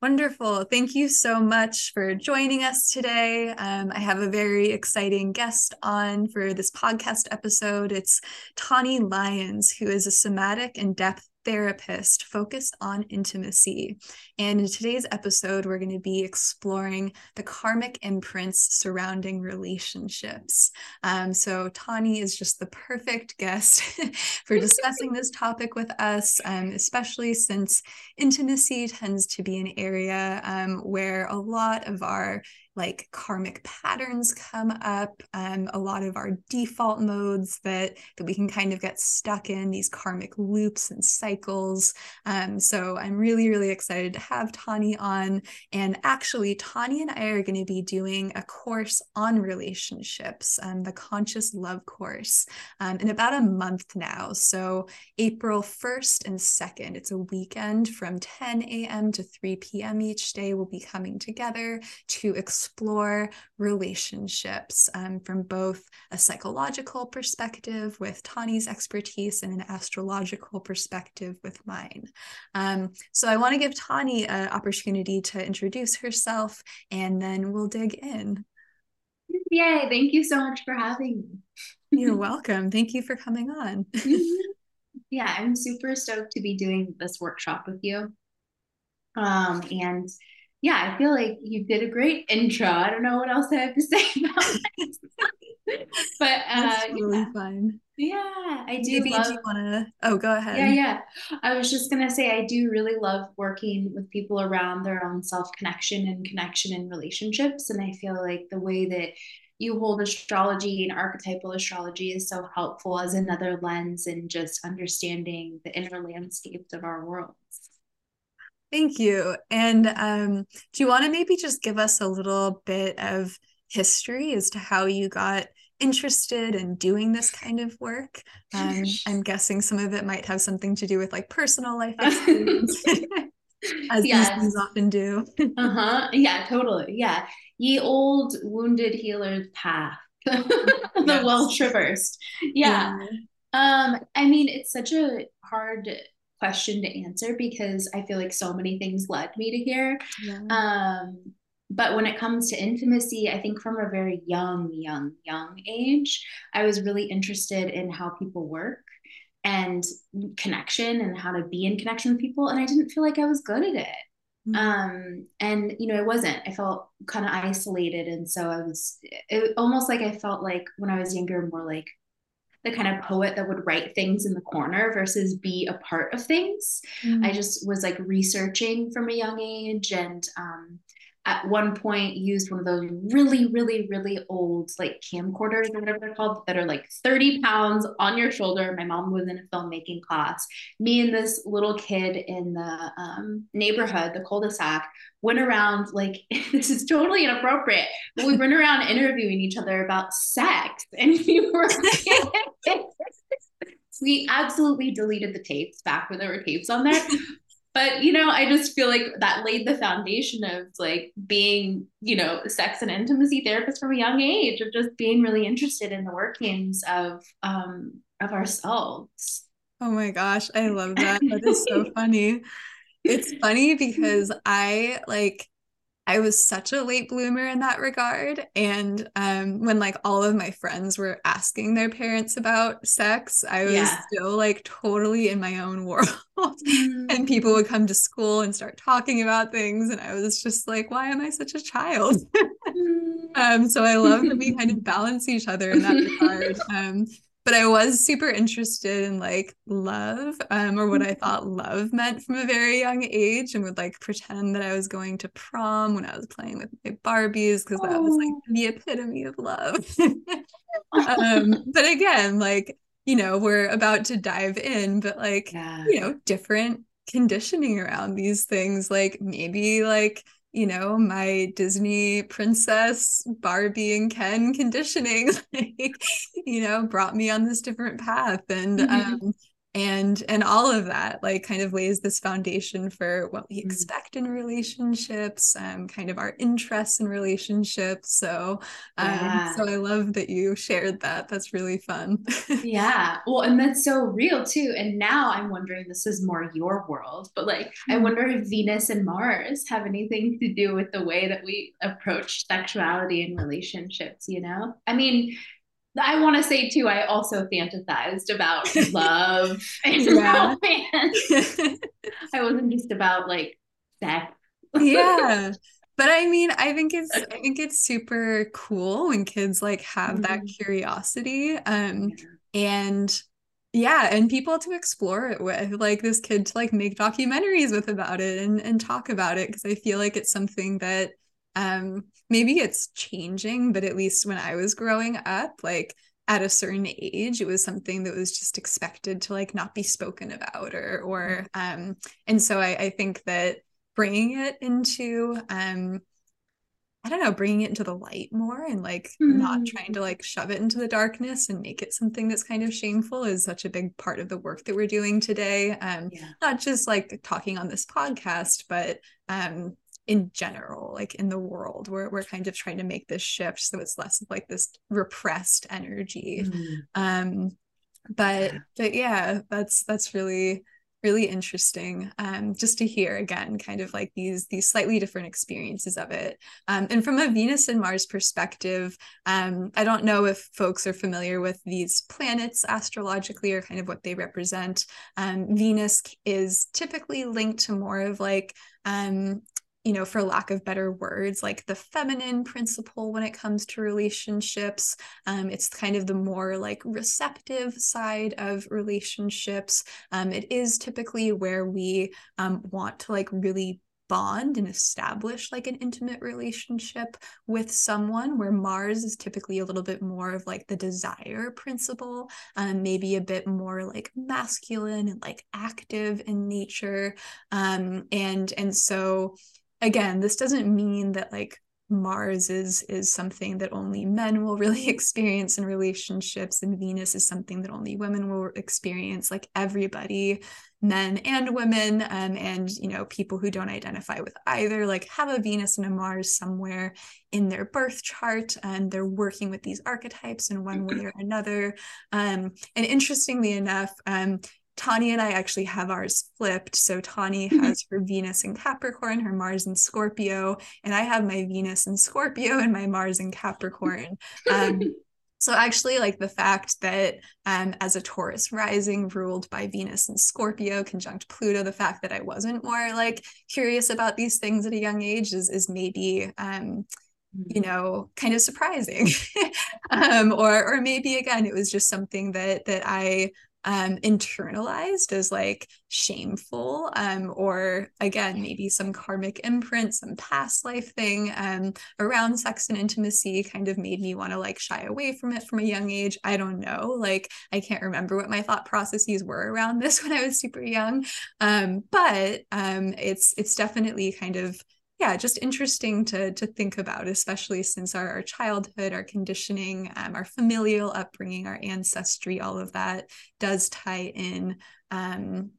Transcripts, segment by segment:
Wonderful. Thank you so much for joining us today. Um, I have a very exciting guest on for this podcast episode. It's Taune Lyons, who is a somatic and depth therapist focused on intimacy. And in today's episode, we're going to be exploring the karmic imprints surrounding relationships. Um, so, Taune is just the perfect guest for discussing this topic with us, um, especially since intimacy tends to be an area um, where a lot of our like karmic patterns come up um, a lot of our default modes that that we can kind of get stuck in these karmic loops and cycles. Um, so i'm really really excited to have Taune on. And actually Taune and i are going to be doing a course on relationships um, the conscious love course um, in about a month now. So april 1st and 2nd it's a weekend from 10 a.m to 3 p.m each day we'll be coming together to explore explore relationships um, from both a psychological perspective with Taune's expertise and an astrological perspective with mine. Um, so I want to give Taune an opportunity to introduce herself and then we'll dig in. Yay, thank you so much for having me. You're welcome. Thank you for coming on. yeah, I'm super stoked to be doing this workshop with you. Um, and yeah, I feel like you did a great intro. I don't know what else I have to say about it. but uh really yeah. fun. Yeah, I do. Maybe love... do you want to? Oh, go ahead. Yeah, yeah. I was just gonna say I do really love working with people around their own self connection and connection in relationships, and I feel like the way that you hold astrology and archetypal astrology is so helpful as another lens in just understanding the inner landscapes of our worlds. Thank you. And um, do you want to maybe just give us a little bit of history as to how you got interested in doing this kind of work? Um, I'm guessing some of it might have something to do with like personal life experience, as yes. these things often do. uh huh. Yeah, totally. Yeah. Ye old wounded healer's path, the yes. well traversed. Yeah. yeah. Um, I mean, it's such a hard question to answer because I feel like so many things led me to here. Yeah. Um, but when it comes to intimacy, I think from a very young, young, young age, I was really interested in how people work and connection and how to be in connection with people. And I didn't feel like I was good at it. Mm-hmm. Um, and you know, I wasn't, I felt kind of isolated. And so I was it, almost like I felt like when I was younger, more like the kind of poet that would write things in the corner versus be a part of things. Mm-hmm. I just was like researching from a young age and um, at one point used one of those really, really, really old like camcorders or whatever they're called that are like 30 pounds on your shoulder. My mom was in a filmmaking class. Me and this little kid in the um, neighborhood, the cul-de-sac, went around like this is totally inappropriate, but we went around interviewing each other about sex. And we were we absolutely deleted the tapes back when there were tapes on there but you know i just feel like that laid the foundation of like being you know sex and intimacy therapist from a young age of just being really interested in the workings of um of ourselves. Oh my gosh i love that. That is so funny. It's funny because i like I was such a late bloomer in that regard. And um, when like all of my friends were asking their parents about sex, I was yeah. still like totally in my own world. mm. And people would come to school and start talking about things. And I was just like, why am I such a child? Mm. um, so I love that we kind of balance each other in that regard. Um, but I was super interested in like love, um, or what I thought love meant from a very young age, and would like pretend that I was going to prom when I was playing with my Barbies because that was like the epitome of love. um, but again, like you know, we're about to dive in, but like yeah. you know, different conditioning around these things, like maybe like you know my disney princess barbie and ken conditioning like you know brought me on this different path and mm-hmm. um and and all of that like kind of lays this foundation for what we mm-hmm. expect in relationships um kind of our interests in relationships so um yeah. so i love that you shared that that's really fun yeah well and that's so real too and now i'm wondering this is more your world but like mm-hmm. i wonder if venus and mars have anything to do with the way that we approach sexuality and relationships you know i mean I want to say too, I also fantasized about love and romance. I wasn't just about like sex. yeah. But I mean, I think it's I think it's super cool when kids like have mm-hmm. that curiosity. Um and yeah, and people to explore it with, like this kid to like make documentaries with about it and and talk about it because I feel like it's something that um maybe it's changing but at least when i was growing up like at a certain age it was something that was just expected to like not be spoken about or or mm-hmm. um and so i i think that bringing it into um I don't know, bringing it into the light more and like mm-hmm. not trying to like shove it into the darkness and make it something that's kind of shameful is such a big part of the work that we're doing today. Um, yeah. not just like talking on this podcast, but um, in general like in the world we're, we're kind of trying to make this shift so it's less of like this repressed energy mm. um but yeah. but yeah that's that's really really interesting um, just to hear again kind of like these these slightly different experiences of it um, and from a venus and mars perspective um, i don't know if folks are familiar with these planets astrologically or kind of what they represent um, venus is typically linked to more of like um, you know, for lack of better words, like the feminine principle when it comes to relationships. Um, it's kind of the more like receptive side of relationships. Um, it is typically where we um, want to like really bond and establish like an intimate relationship with someone where mars is typically a little bit more of like the desire principle um, maybe a bit more like masculine and like active in nature um, and and so again, this doesn't mean that like Mars is is something that only men will really experience in relationships and Venus is something that only women will experience. Like everybody men and women um, and you know people who don't identify with either like have a Venus and a Mars somewhere in their birth chart and they're working with these archetypes in one way or another. Um, and interestingly enough um, Taune and I actually have ours flipped. So Taune mm-hmm. has her Venus in Capricorn, her Mars in Scorpio, and I have my Venus in Scorpio and my Mars in Capricorn. Um, so actually, like the fact that um, as a Taurus rising ruled by Venus and Scorpio conjunct Pluto, the fact that I wasn't more like curious about these things at a young age is is maybe um, you mm-hmm. know kind of surprising um or or maybe again it was just something that that i um, internalized as like shameful um, or again maybe some karmic imprint some past life thing um, around sex and intimacy kind of made me want to like shy away from it from a young age. I don't know. Like i can't remember what my thought processes were around this when i was super young. Um, but um, it's it's definitely kind of yeah just interesting to to think about especially since our, our childhood our conditioning um, our familial upbringing our ancestry all of that does tie in um,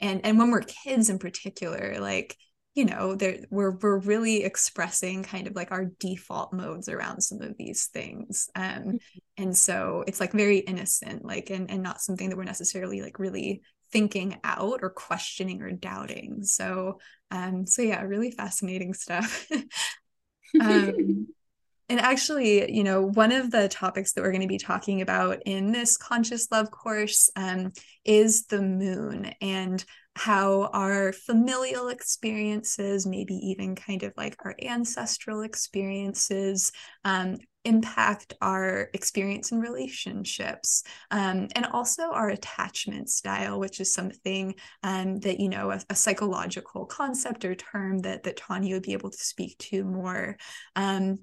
and and when we're kids in particular like you know there we're we're really expressing kind of like our default modes around some of these things um mm-hmm. and so it's like very innocent like and and not something that we're necessarily like really thinking out or questioning or doubting. So, um, so yeah, really fascinating stuff. um, and actually, you know, one of the topics that we're going to be talking about in this conscious love course um, is the moon and how our familial experiences, maybe even kind of like our ancestral experiences, um, impact our experience in relationships um, and also our attachment style which is something um, that you know a, a, psychological concept or term that that Taune would be able to speak to more. Um,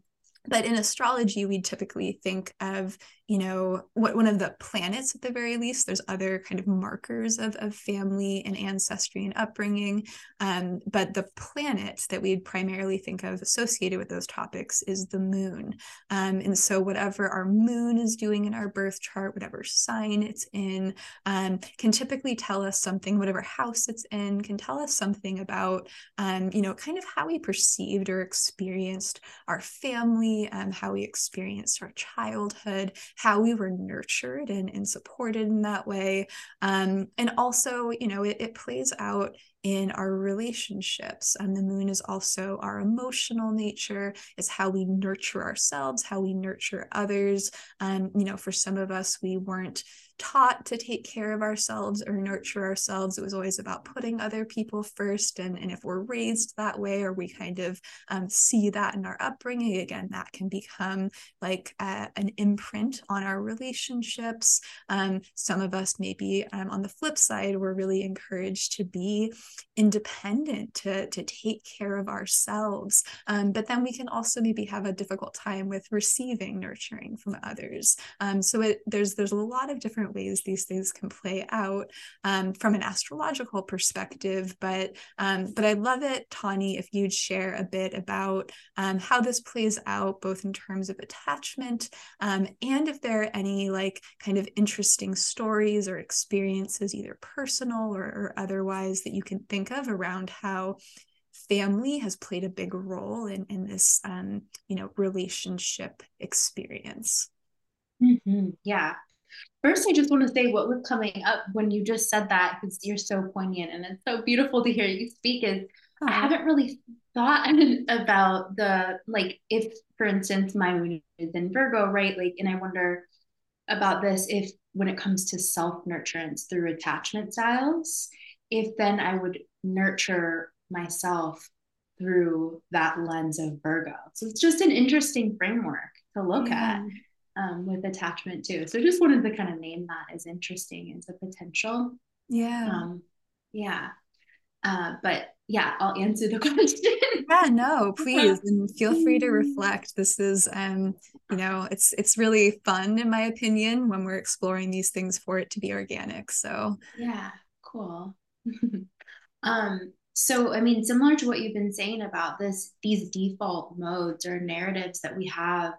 but in astrology we typically think of you know what one of the planets at the very least there's other kind of markers of, of family and ancestry and upbringing um, but the planet that we'd primarily think of associated with those topics is the moon um, and so whatever our moon is doing in our birth chart whatever sign it's in um, can typically tell us something whatever house it's in can tell us something about um, you know kind of how we perceived or experienced our family um, how we experienced our childhood how we were nurtured and, and supported in that way. Um, and also, you know, it, it plays out in our relationships. And the moon is also our emotional nature, is how we nurture ourselves, how we nurture others. Um, you know, for some of us, we weren't taught to take care of ourselves or nurture ourselves. It was always about putting other people first. And, and if we're raised that way, or we kind of um, see that in our upbringing, again, that can become like uh, an imprint on our relationships. Um, some of us, maybe um, on the flip side, we're really encouraged to be independent, to, to take care of ourselves. Um, but then we can also maybe have a difficult time with receiving nurturing from others. Um, so it, there's there's a lot of different ways these things can play out um, from an astrological perspective. But um, but I'd love it, Taune, if you'd share a bit about um, how this plays out, both in terms of attachment um, and if there are any like kind of interesting stories or experiences, either personal or, or otherwise, that you can think of around how family has played a big role in in this um, you know relationship experience mm-hmm. yeah First, I just want to say what was coming up when you just said that because you're so poignant and it's so beautiful to hear you speak. Is I haven't really thought about the like if, for instance, my moon is in Virgo, right? Like, and I wonder about this if when it comes to self nurturance through attachment styles, if then I would nurture myself through that lens of Virgo. So it's just an interesting framework to look yeah. at um, with attachment too. So just wanted to kind of name that as interesting as a potential. Yeah. Um, yeah. Uh, but yeah, I'll answer the question. yeah, no, please, and feel free to reflect. This is, um, you know, it's it's really fun in my opinion when we're exploring these things for it to be organic. So yeah, cool. um, so I mean, similar to what you've been saying about this, these default modes or narratives that we have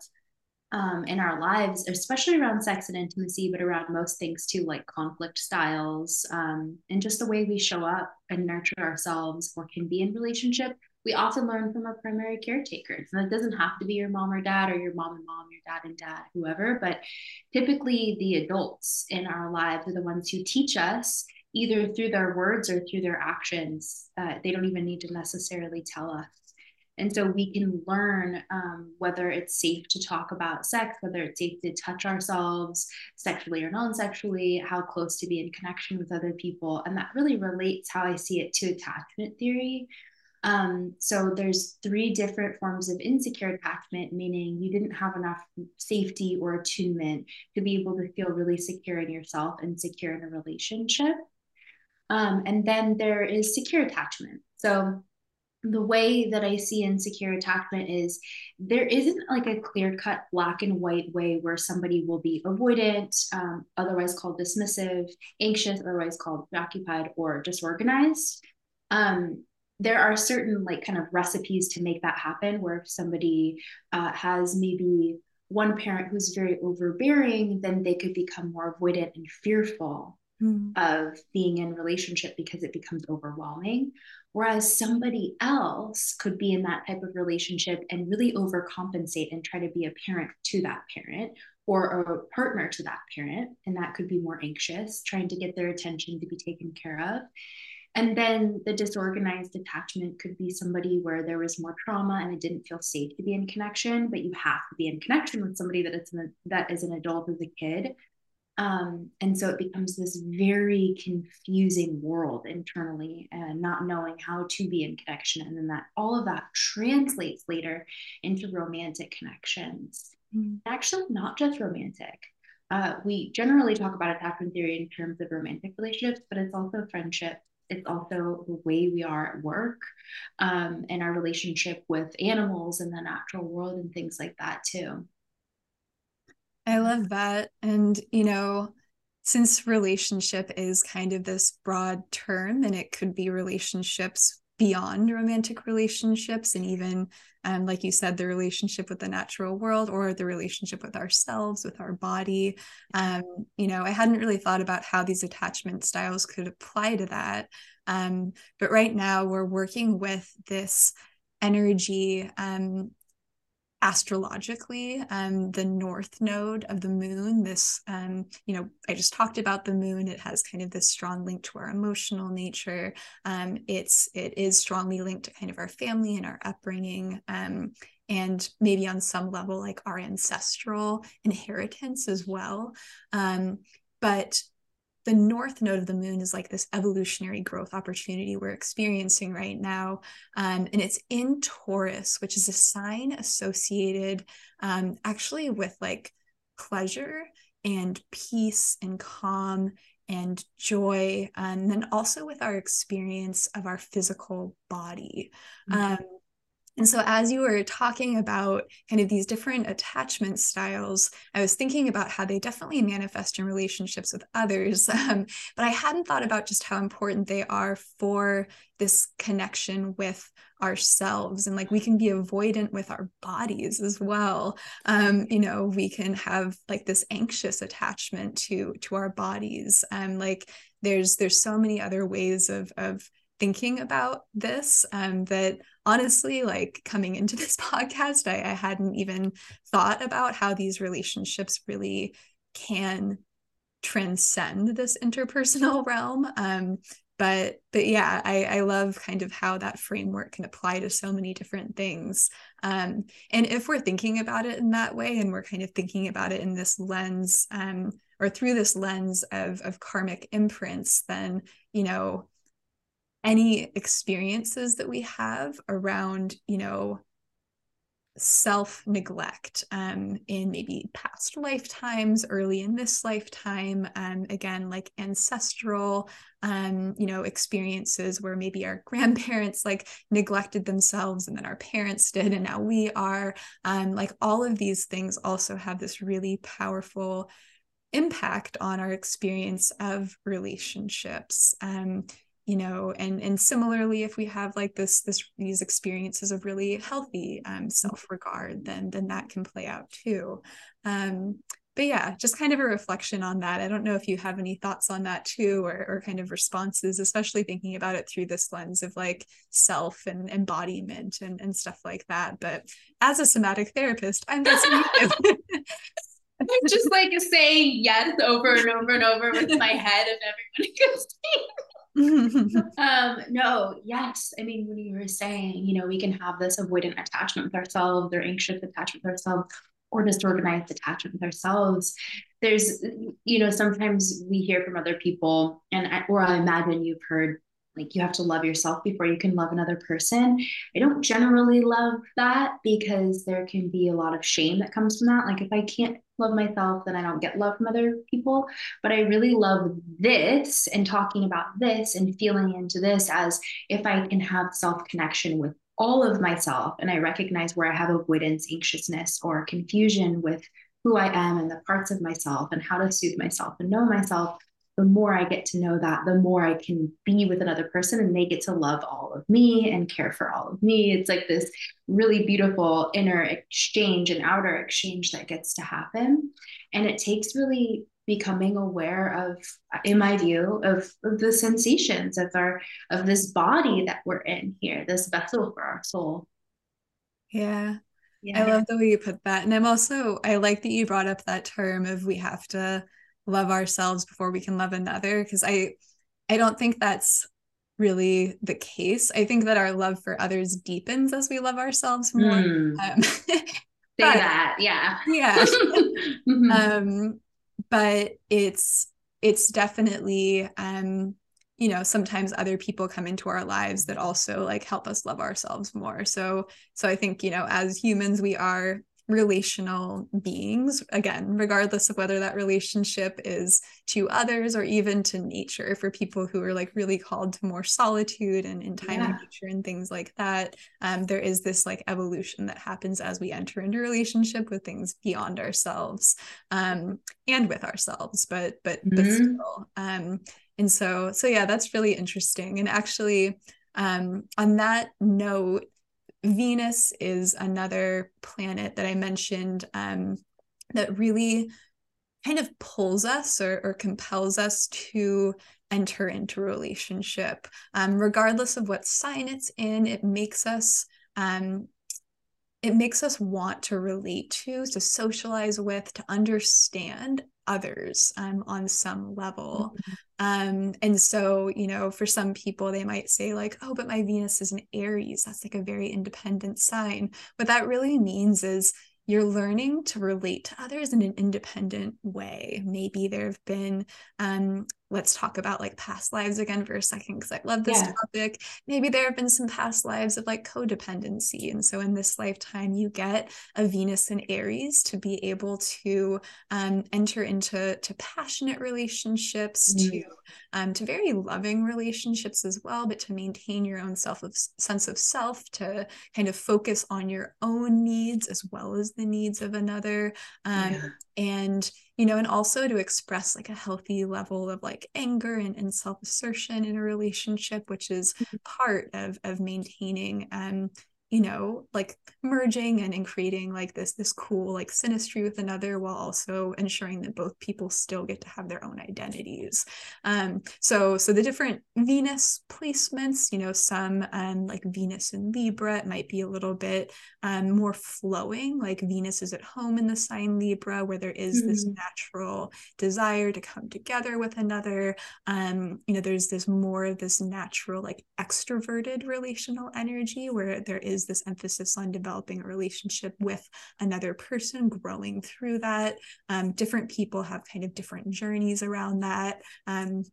um, in our lives, especially around sex and intimacy, but around most things too, like conflict styles um, and just the way we show up and nurture ourselves or can be in relationship. We often learn from our primary caretakers. And it doesn't have to be your mom or dad or your mom and mom, your dad and dad, whoever, but typically the adults in our lives are the ones who teach us either through their words or through their actions. Uh, they don't even need to necessarily tell us and so we can learn um, whether it's safe to talk about sex, whether it's safe to touch ourselves sexually or non sexually, how close to be in connection with other people. And that really relates how I see it to attachment theory. Um, so there's three different forms of insecure attachment, meaning you didn't have enough safety or attunement to be able to feel really secure in yourself and secure in a relationship. Um, and then there is secure attachment. So the way that I see insecure attachment is there isn't like a clear cut black and white way where somebody will be avoidant, um, otherwise called dismissive, anxious, otherwise called preoccupied or disorganized. Um, there are certain like kind of recipes to make that happen where if somebody uh, has maybe one parent who's very overbearing, then they could become more avoidant and fearful mm. of being in relationship because it becomes overwhelming Whereas somebody else could be in that type of relationship and really overcompensate and try to be a parent to that parent or a partner to that parent. And that could be more anxious, trying to get their attention to be taken care of. And then the disorganized attachment could be somebody where there was more trauma and it didn't feel safe to be in connection, but you have to be in connection with somebody that it's that is an adult as a kid um, and so it becomes this very confusing world internally and not knowing how to be in connection. And then that all of that translates later into romantic connections. Mm. Actually, not just romantic. Uh, we generally talk about attachment theory in terms of romantic relationships, but it's also friendship. It's also the way we are at work um, and our relationship with animals and the natural world and things like that, too. I love that. And, you know, since relationship is kind of this broad term and it could be relationships beyond romantic relationships and even um, like you said the relationship with the natural world or the relationship with ourselves with our body um, you know i hadn't really thought about how these attachment styles could apply to that um, but right now we're working with this energy um, astrologically um, the north node of the moon this um, you know i just talked about the moon. It has kind of this strong link to our emotional nature. Um, it's it is strongly linked to kind of our family and our upbringing um, and maybe on some level like our ancestral inheritance as well. Um, but the north node of the moon is like this evolutionary growth opportunity we're experiencing right now. Um, and it's in Taurus, which is a sign associated um, actually with like pleasure and peace and calm and joy, and um, then also with our experience of our physical body. Mm-hmm. Um, and so, as you were talking about kind of these different attachment styles, I was thinking about how they definitely manifest in relationships with others. Um, but I hadn't thought about just how important they are for this connection with ourselves. And like we can be avoidant with our bodies as well. Um, you know, we can have like this anxious attachment to to our bodies. Um, like there's there's so many other ways of of thinking about this um, that honestly like coming into this podcast I, I hadn't even thought about how these relationships really can transcend this interpersonal realm. Um, but but yeah I, I love kind of how that framework can apply to so many different things. Um, and if we're thinking about it in that way and we're kind of thinking about it in this lens um, or through this lens of of karmic imprints then you know any experiences that we have around you know self neglect um, in maybe past lifetimes, early in this lifetime. Um, again, like ancestral, um, you know, experiences where maybe our grandparents like neglected themselves and then our parents did, and now we are. Um, like all of these things also have this really powerful impact on our experience of relationships. Um, you know and and similarly if we have like this this these experiences of really healthy um, self-regard then then that can play out too. Um, but yeah just kind of a reflection on that. I don't know if you have any thoughts on that too or, or kind of responses especially thinking about it through this lens of like self and embodiment and, and stuff like that. But as a somatic therapist i'm guessing I'm just like saying yes over and over and over with my head and everybody can see um, no, yes. I mean, when you were saying, you know, we can have this avoidant attachment with ourselves or anxious attachment with ourselves or disorganized attachment with ourselves. There's, you know, sometimes we hear from other people, and or I imagine you've heard like you have to love yourself before you can love another person. I don't generally love that because there can be a lot of shame that comes from that. Like if I can't love myself, then I don't get love from other people. But I really love this and talking about this and feeling into this as if I can have self connection with all of myself and I recognize where I have avoidance, anxiousness, or confusion with who I am and the parts of myself and how to soothe myself and know myself the more I get to know that, the more I can be with another person and they get to love all of me and care for all of me. It's like this really beautiful inner exchange and outer exchange that gets to happen. And it takes really becoming aware of in my view of, of the sensations of our of this body that we're in here this vessel for our soul yeah yeah i love the way you put that and i'm also i like that you brought up that term of we have to love ourselves before we can love another because i i don't think that's really the case. I think that our love for others deepens as we love ourselves more. Mm. um, say but, that yeah. Yeah. Mm-hmm. um but it's it's definitely um you know sometimes other people come into our lives that also like help us love ourselves more. So so i think you know as humans we are relational beings again regardless of whether that relationship is to others or even to nature for people who are like really called to more solitude and, in time yeah. in nature and things like that um, there is this like evolution that happens as we enter into relationship with things beyond ourselves um, and with ourselves but but mm-hmm. but still um, and so so yeah that's really interesting and actually um, on that note Venus is another planet that I mentioned um, that really kind of pulls us or, or compels us to enter into relationship. Um, regardless of what sign it's in, it makes us um, it makes us want to relate to, to socialize with, to understand others um, on some level. Mm-hmm. Um, and so, you know, for some people, they might say, like, oh, but my Venus is an Aries. That's like a very independent sign. What that really means is you're learning to relate to others in an independent way. Maybe there have been, um, let's talk about like past lives again for a second, because I love this yeah. topic. Maybe there have been some past lives of like codependency. And so in this lifetime, you get a Venus and Aries to be able to um, enter into to passionate relationships, mm. to um, to very loving relationships as well, but to maintain your own self of sense of self, to kind of focus on your own needs as well as the needs of another um, yeah. and you know and also to express like a healthy level of like anger and, and self-assertion in a relationship which is mm-hmm. part of of maintaining um you know like merging and, creating like this this cool like synastry with another while also ensuring that both people still get to have their own identities um so so the different venus placements you know some um like venus in libra it might be a little bit um more flowing like venus is at home in the sign libra where there is mm-hmm. this natural desire to come together with another um you know there's this more of this natural like extroverted relational energy where there is this emphasis on developing a relationship with another person, growing through that. Um, different people have kind of different journeys around that. Um,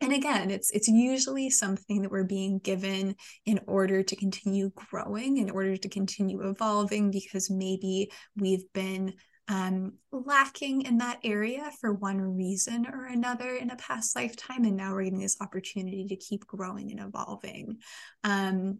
and again it's it's usually something that we're being given in order to continue growing in order to continue evolving because maybe we've been um, lacking in that area for one reason or another in a past lifetime and now we're getting this opportunity to keep growing and evolving um,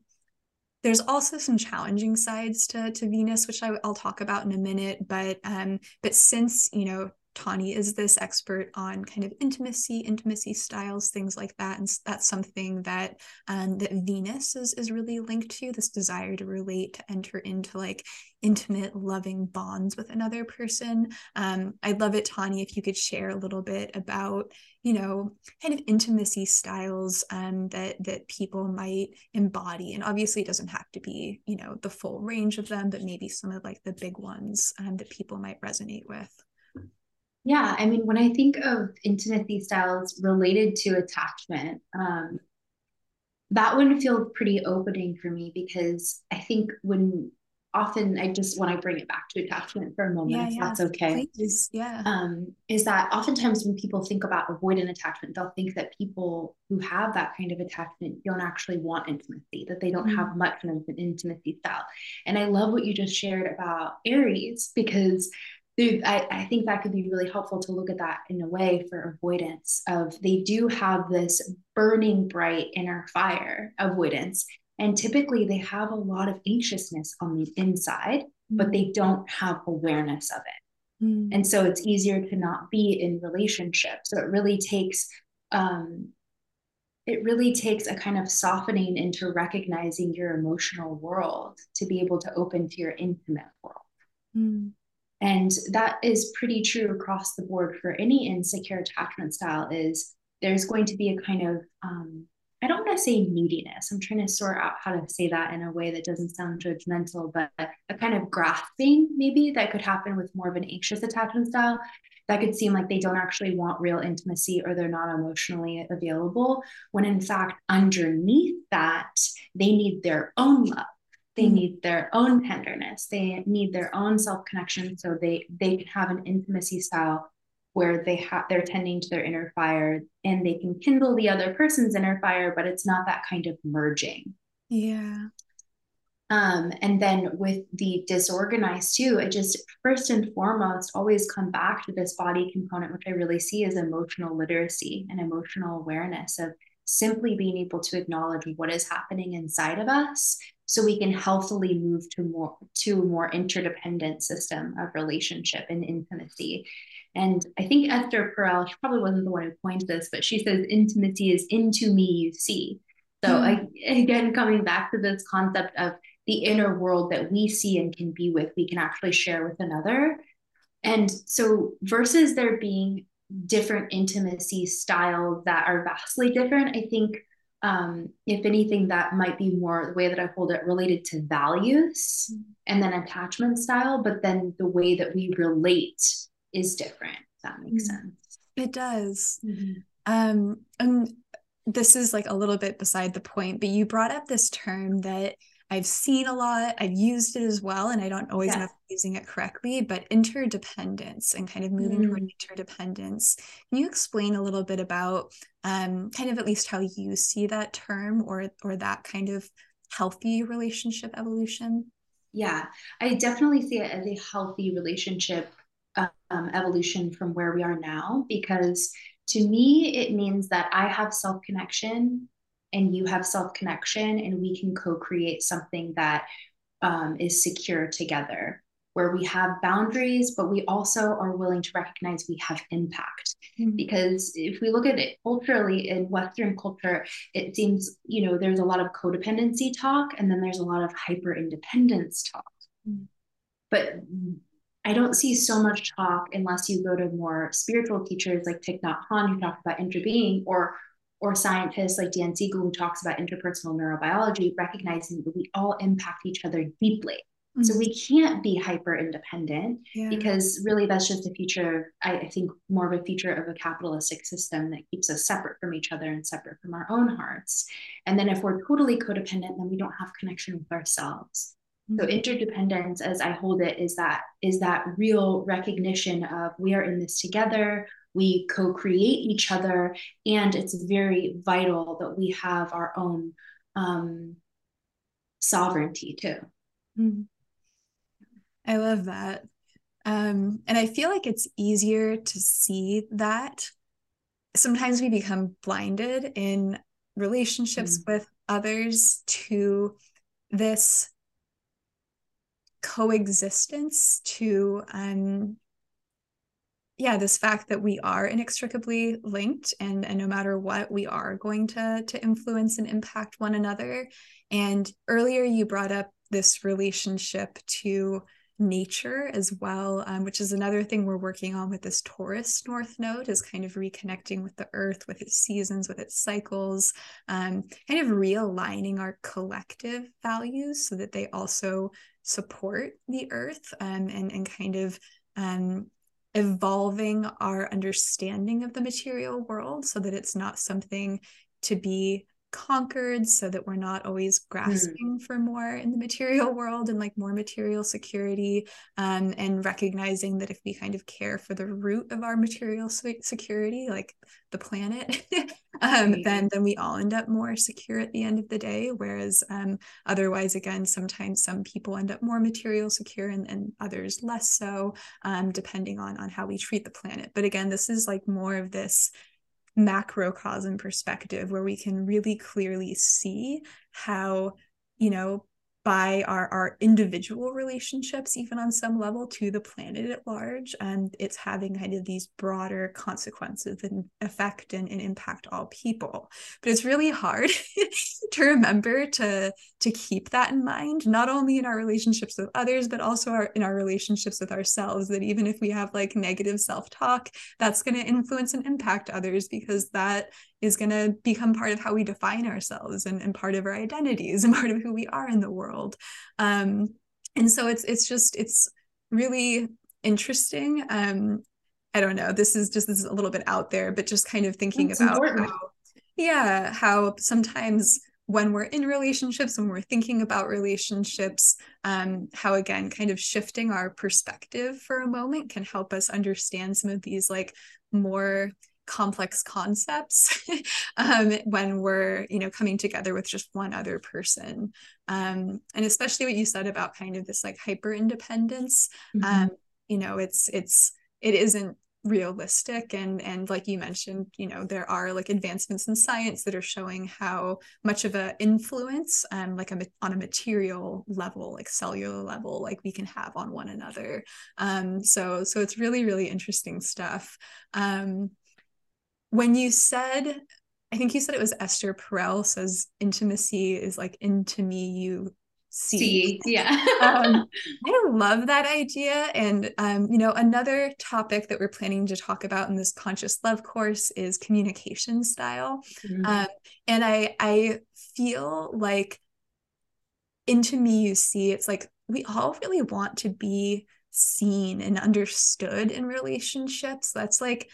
there's also some challenging sides to, to Venus, which I, will talk about in a minute. But um, but since you know Taune is this expert on kind of intimacy, intimacy styles, things like that, and that's something that um, that Venus is is really linked to this desire to relate, to enter into like intimate, loving bonds with another person. Um, I'd love it, Taune, if you could share a little bit about you know kind of intimacy styles um, that that people might embody and obviously it doesn't have to be you know the full range of them but maybe some of like the big ones um, that people might resonate with yeah i mean when i think of intimacy styles related to attachment um, that one feels pretty opening for me because i think when often I just when I bring it back to attachment for a moment, yeah, if yeah. that's okay. Please. Yeah. Um, is that oftentimes when people think about avoidant attachment, they'll think that people who have that kind of attachment don't actually want intimacy, that they don't mm-hmm. have much of an intimacy style. And I love what you just shared about Aries because I, I think that could be really helpful to look at that in a way for avoidance of they do have this burning bright inner fire avoidance and typically they have a lot of anxiousness on the inside, mm-hmm. but they don't have awareness of it. Mm-hmm. And so it's easier to not be in relationships. So it really takes um, it really takes a kind of softening into recognizing your emotional world to be able to open to your intimate world. Mm. And that is pretty true across the board for any insecure attachment style is there's going to be a kind of um, I don't want to say neediness. I'm trying to sort out how to say that in a way that doesn't sound judgmental, but a kind of grasping maybe that could happen with more of an anxious attachment style. That could seem like they don't actually want real intimacy or they're not emotionally available, when in fact, underneath that, they need their own love. They need their own tenderness. They need their own self connection so they, they can have an intimacy style where they have they're tending to their inner fire and they can kindle the other person's inner fire but it's not that kind of merging yeah Um, and then with the disorganized too, it just first and foremost always come back to this body component, which I really see as emotional literacy and emotional awareness of simply being able to acknowledge what is happening inside of us so we can healthily move to more to a more interdependent system of relationship and intimacy. And i think esther perel she probably wasn't the one who coined this but she says intimacy is into me you see. So mm. I, again coming back to this concept of the inner world that we see and can be with we can actually share with another. And so versus there being different intimacy styles that are vastly different i think um, if anything, that might be more the way that I hold it related to values mm-hmm. and then attachment style, but then the way that we relate is different. that makes mm-hmm. sense. It does. Mm-hmm. Um, and this is like a little bit beside the point, but you brought up this term that I've seen a lot. I've used it as well, and I don't always know if I'm using it correctly, but interdependence and kind of moving mm. toward interdependence. Can you explain a little bit about um, kind of at least how you see that term or or that kind of healthy relationship evolution? Yeah, I definitely see it as a healthy relationship um, evolution from where we are now because to me, it means that I have self connection and you have self connection, and we can co create something that um, is secure together, where we have boundaries, but we also are willing to recognize we have impact. Mm-hmm. Because if we look at it culturally in Western culture, it seems, you know, there's a lot of codependency talk, and then there's a lot of hyper independence talk. Mm-hmm. But I don't see so much talk unless you go to more spiritual teachers like Thich Nhat Hanh who talk about interbeing or or scientists like Dan Siegel who talks about interpersonal neurobiology, recognizing that we all impact each other deeply. Mm-hmm. So we can't be hyper independent yeah. because really that's just a feature, I, I think, more of a feature of a capitalistic system that keeps us separate from each other and separate from our own hearts. And then if we're totally codependent, then we don't have connection with ourselves. So mm-hmm. interdependence, as I hold it, is that is that real recognition of we are in this together we co-create each other and it's very vital that we have our own um, sovereignty too mm-hmm. i love that um, and i feel like it's easier to see that sometimes we become blinded in relationships mm-hmm. with others to this coexistence to um, yeah this fact that we are inextricably linked and and no matter what we are going to to influence and impact one another. And earlier you brought up this relationship to nature as well um, which is another thing we're working on with this taurus north node is kind of reconnecting with the earth with its seasons with its cycles um, kind of realigning our collective values so that they also support the earth um, and and kind of um, evolving our understanding of the material world so that it's not something to be conquered so that we're not always hmm. grasping mm. for more in the material world and like more material security um, and recognizing that if we kind of care for the root of our material security like the planet um, right. then then we all end up more secure at the end of the day whereas um, otherwise again sometimes some people end up more material secure and, and others less so um, depending on on how we treat the planet but again this is like more of this macrocosm perspective where we can really clearly see how you know by our our individual relationships even on some level to the planet at large and it's having kind of these broader consequences and affect and, and impact all people. But it's really hard to remember to to keep that in mind not only in our relationships with others but also our, in our relationships with ourselves that even if we have like negative self-talk that's going to influence and impact others because that is going to become part of how we define ourselves and, and part of our identities and part of who we are in the world. Um, and so it's it's just it's really interesting. Um, i don't know this is just this is a little bit out there but just kind of thinking That's about how, yeah how sometimes when we're in relationships when we're thinking about relationships um, how again kind of shifting our perspective for a moment can help us understand some of these like more complex concepts um, when we're you know coming together with just one other person. Um, and especially what you said about kind of this like hyper independence mm-hmm. um, you know it's it's it isn't realistic. And and like you mentioned you know there are like advancements in science that are showing how much of a influence um like a, on a material level like cellular level like we can have on one another. Um so so it's really really interesting stuff. Um when you said I think you said it was Esther Perel says intimacy is like into me you see. see yeah. um, I love that idea. And, um, you know, another topic that we're planning to talk about in this conscious love course is communication style. Mm-hmm. Um, and I, I feel like into me, you see, it's like we all really want to be seen and understood in relationships. That's like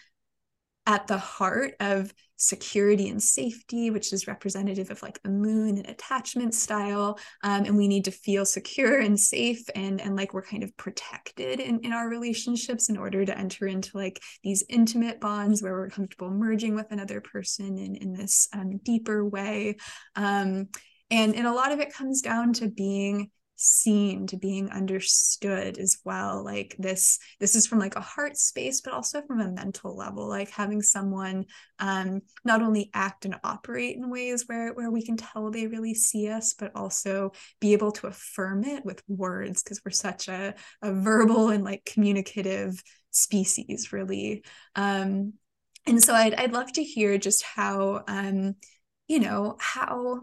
at the heart of security and safety, which is representative of like the moon and attachment style. Um, and we need to feel secure and safe and, and like we're kind of protected in, in our relationships in order to enter into like these intimate bonds where we're comfortable merging with another person in, in this um, deeper way. Um, and, and a lot of it comes down to being seen to being understood as well like this this is from like a heart space but also from a mental level like having someone um not only act and operate in ways where where we can tell they really see us but also be able to affirm it with words because we're such a, a verbal and like communicative species really. Um and so I'd, I'd love to hear just how um you know how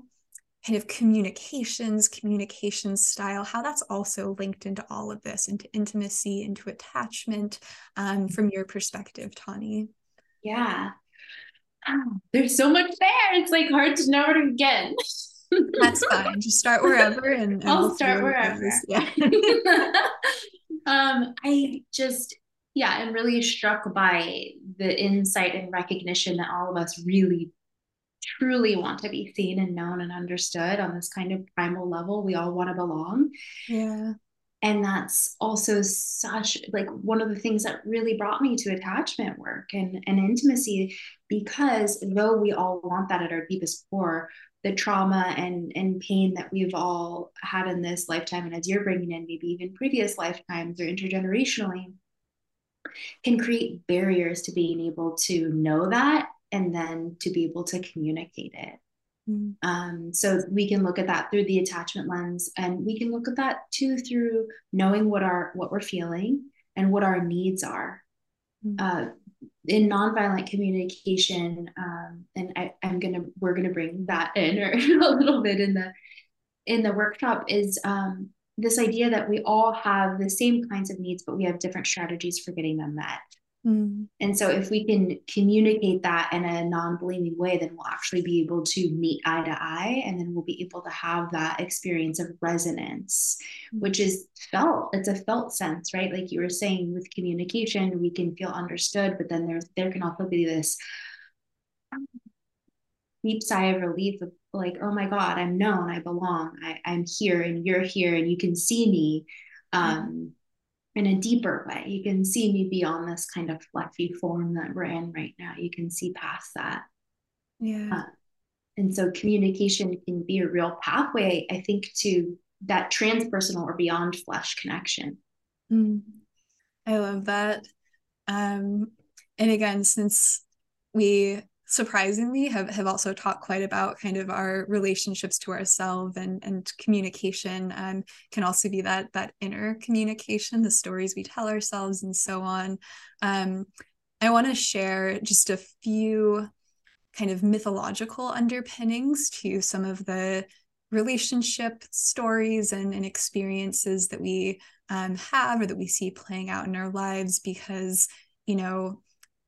kind of communications, communication style, how that's also linked into all of this, into intimacy, into attachment, um, from your perspective, Taune. Yeah. Oh, there's so much there. It's like hard to know where to begin. That's fine. Just start wherever and, and I'll we'll start wherever. Yeah. um, I just yeah, I'm really struck by the insight and recognition that all of us really truly want to be seen and known and understood on this kind of primal level. We all want to belong. Yeah. And that's also such like one of the things that really brought me to attachment work and, and intimacy, because though we all want that at our deepest core, the trauma and, and pain that we've all had in this lifetime, and as you're bringing in, maybe even previous lifetimes or intergenerationally, can create barriers to being able to know that and then to be able to communicate it. Mm. Um, so we can look at that through the attachment lens, and we can look at that too through knowing what our what we're feeling and what our needs are. Mm. Uh, in nonviolent communication, um, and I, I'm gonna we're gonna bring that in or a little bit in the in the workshop is um, this idea that we all have the same kinds of needs, but we have different strategies for getting them met. Mm. And so, if we can communicate that in a non blaming way, then we'll actually be able to meet eye to eye. And then we'll be able to have that experience of resonance, mm. which is felt. It's a felt sense, right? Like you were saying with communication, we can feel understood, but then there's, there can also be this deep sigh of relief of like, oh my God, I'm known, I belong, I, I'm here, and you're here, and you can see me. Um, in a deeper way. You can see me beyond this kind of fluffy form that we're in right now. You can see past that. Yeah. Uh, and so communication can be a real pathway, I think, to that transpersonal or beyond flesh connection. Mm. I love that. Um, and again, since we surprisingly have, have also talked quite about kind of our relationships to ourselves and, and communication um, can also be that that inner communication the stories we tell ourselves and so on. Um, i want to share just a few kind of mythological underpinnings to some of the relationship stories and, and experiences that we um, have or that we see playing out in our lives because you know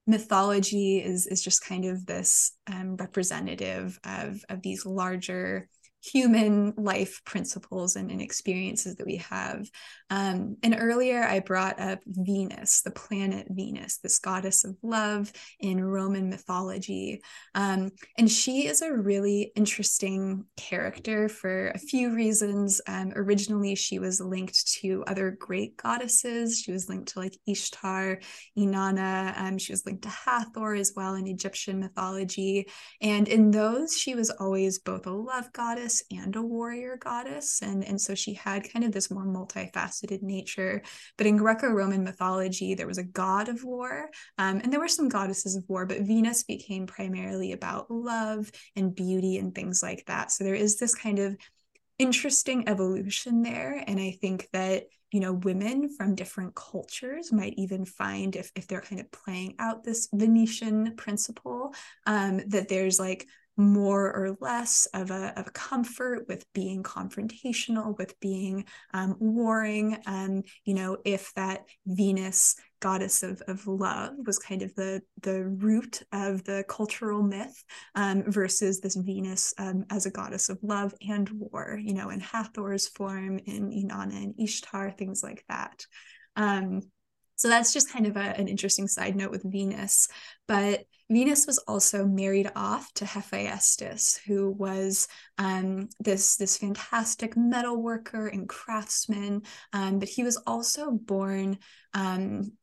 mythology is is just kind of this um, representative of of these larger human life principles and, and experiences that we have. Um, and earlier I brought up Venus, the planet Venus, this goddess of love in Roman mythology. Um, and she is a really interesting character for a few reasons. Um, originally, she was linked to other great goddesses. She was linked to like Ishtar, Inanna. Um, she was linked to Hathor as well in Egyptian mythology. And in those, she was always both a love goddess and a warrior goddess. And, and so she had kind of this more multifaceted nature. But in Greco Roman mythology, there was a god of war, um, and there were some goddesses of war, but Venus became primarily about love and beauty and things like that. So there is this kind of interesting evolution there. And I think that you know women from different cultures might even find if, if they're kind of playing out this Venusian principle um, that there's like more or less of a, of comfort with being confrontational, with being um, warring. Um, you know, if that Venus goddess of, of love was kind of the, the root of the cultural myth um, versus this Venus um, as a goddess of love and war, you know, in Hathor's form, in Inanna and Ishtar, things like that. Um, so that's just kind of a, an interesting side note with Venus. But Venus was also married off to Hephaestus, who was um, this, this fantastic metal worker and craftsman. Um, but he was also born um,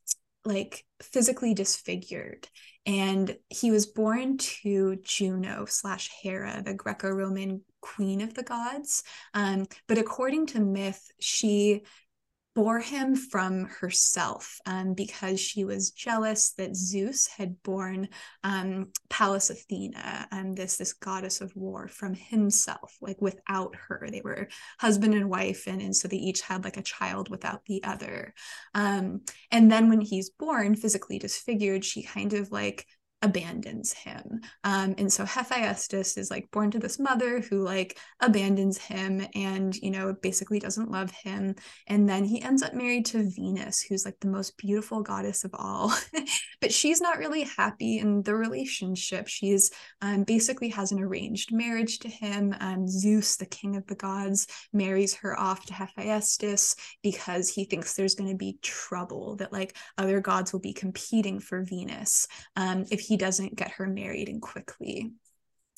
like physically disfigured. And he was born to Juno slash Hera, the Greco Roman queen of the gods. Um, but according to myth, she bore him from herself um, because she was jealous that Zeus had born um, Pallas Athena, um, this this goddess of war, from himself, like without her. They were husband and wife, and, and so they each had like a child without the other. Um, and then when he's born, physically disfigured, she kind of like abandons him. Um, and so Hephaestus is like born to this mother who like abandons him and, you know, basically doesn't love him. And then he ends up married to Venus, who's like the most beautiful goddess of all. but she's not really happy in the relationship. She's um, basically has an arranged marriage to him. Um, Zeus, the king of the gods, marries her off to Hephaestus because he thinks there's going to be trouble, that like other gods will be competing for Venus. Um, if he he doesn't get her married and quickly.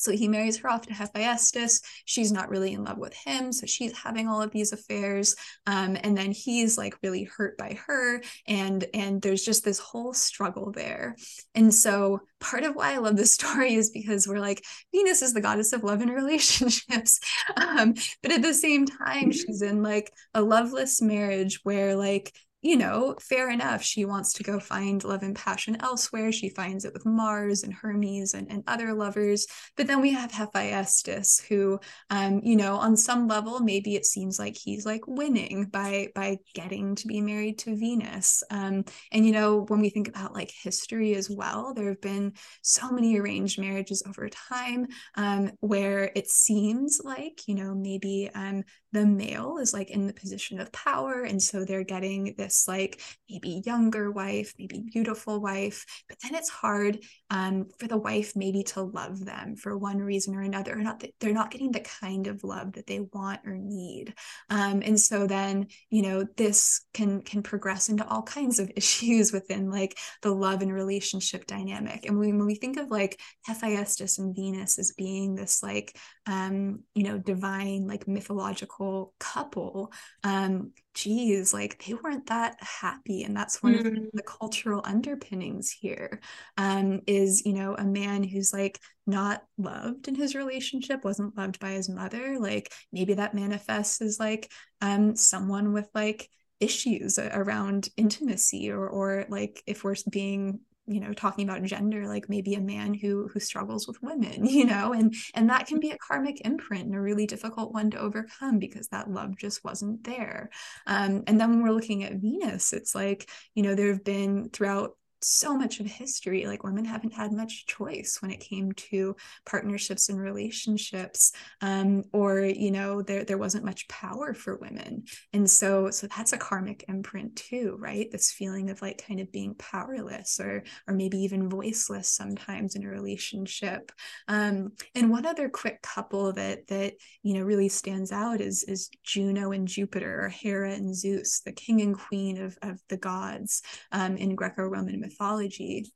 So he marries her off to Hephaestus. She's not really in love with him. So she's having all of these affairs. Um, and then he's like really hurt by her. And, and there's just this whole struggle there. And so part of why I love this story is because we're like, Venus is the goddess of love and relationships. Um, but at the same time, she's in like a loveless marriage where like you know, fair enough. She wants to go find love and passion elsewhere. She finds it with Mars and Hermes and, and other lovers. But then we have Hephaestus, who, um, you know, on some level, maybe it seems like he's like winning by by getting to be married to Venus. Um, and you know, when we think about like history as well, there have been so many arranged marriages over time um, where it seems like, you know, maybe um, the male is like in the position of power, and so they're getting this like maybe younger wife, maybe beautiful wife, but then it's hard um, for the wife maybe to love them for one reason or another, or not they're not getting the kind of love that they want or need. Um, and so then, you know, this can can progress into all kinds of issues within like the love and relationship dynamic. And when, when we think of like Hephaestus and Venus as being this like um, you know, divine, like mythological couple, um, geez, like they weren't that happy. And that's one mm. of the, the, cultural underpinnings here. Um, is, you know, a man who's like not loved in his relationship, wasn't loved by his mother. Like maybe that manifests as like um someone with like issues around intimacy or or like if we're being you know talking about gender like maybe a man who who struggles with women you know and and that can be a karmic imprint and a really difficult one to overcome because that love just wasn't there. Um, and then when we're looking at venus it's like you know there have been throughout so much of history like women haven't had much choice when it came to partnerships and relationships um, or you know there there wasn't much power for women. And so so that's a karmic imprint too right? This feeling of like kind of being powerless or or maybe even voiceless sometimes in a relationship. Um, and one other quick couple that that you know really stands out is is Juno and Jupiter or Hera and Zeus the king and queen of of the gods um, in Greco-Roman mythology mythology.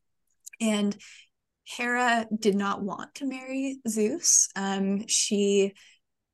And Hera did not want to marry Zeus. Um, she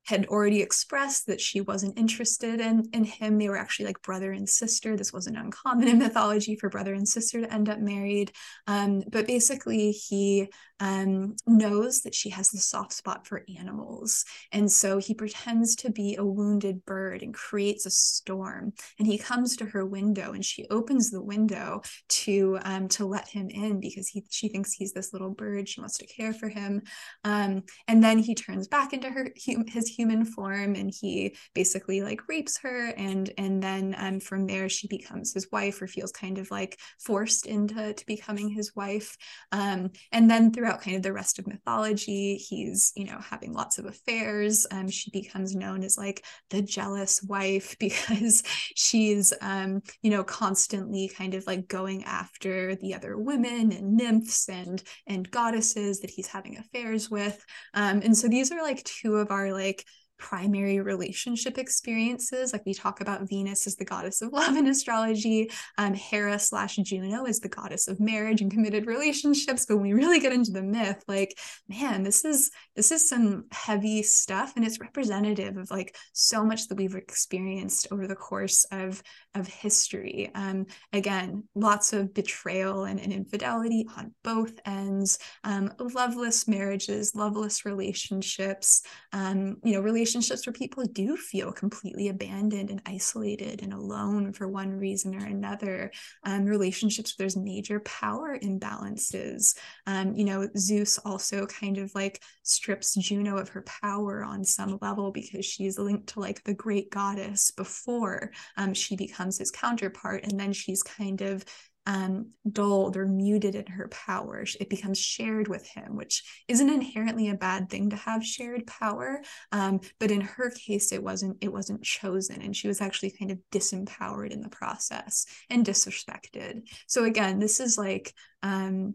had already expressed that she wasn't interested in in him. They were actually like brother and sister. This wasn't uncommon in mythology for brother and sister to end up married. Um, but basically, he um, knows that she has the soft spot for animals. And so he pretends to be a wounded bird and creates a storm. And he comes to her window and she opens the window to um, to let him in because he she thinks he's this little bird. She wants to care for him. Um, and then he turns back into her his human form and he basically like rapes her. And and then um, from there she becomes his wife or feels kind of like forced into to becoming his wife. Um, and then throughout kind of the rest of mythology. He's, you know, having lots of affairs. Um, she becomes known as like the jealous wife because she's, um, you know, constantly kind of like going after the other women and nymphs and and goddesses that he's having affairs with. Um, and so these are like two of our like primary relationship experiences. Like we talk about Venus as the goddess of love in astrology, um, Hera slash Juno is the goddess of marriage and committed relationships. But when we really get into the myth, like man, this is this is some heavy stuff, and it's representative of like so much that we've experienced over the course of of history. Um, again, lots of betrayal and, and infidelity on both ends, um, loveless marriages, loveless relationships, um, you know, relationships where people do feel completely abandoned and isolated and alone for one reason or another, um, relationships where there's major power imbalances. Um, you know, Zeus also kind of like strips Juno of her power on some level because she's linked to like the great goddess before um, she becomes becomes his counterpart and then she's kind of um, dulled or muted in her power. It becomes shared with him, which isn't inherently a bad thing to have shared power. Um, but in her case, it wasn't. It wasn't chosen, and she was actually kind of disempowered in the process and disrespected. So again, this is like um,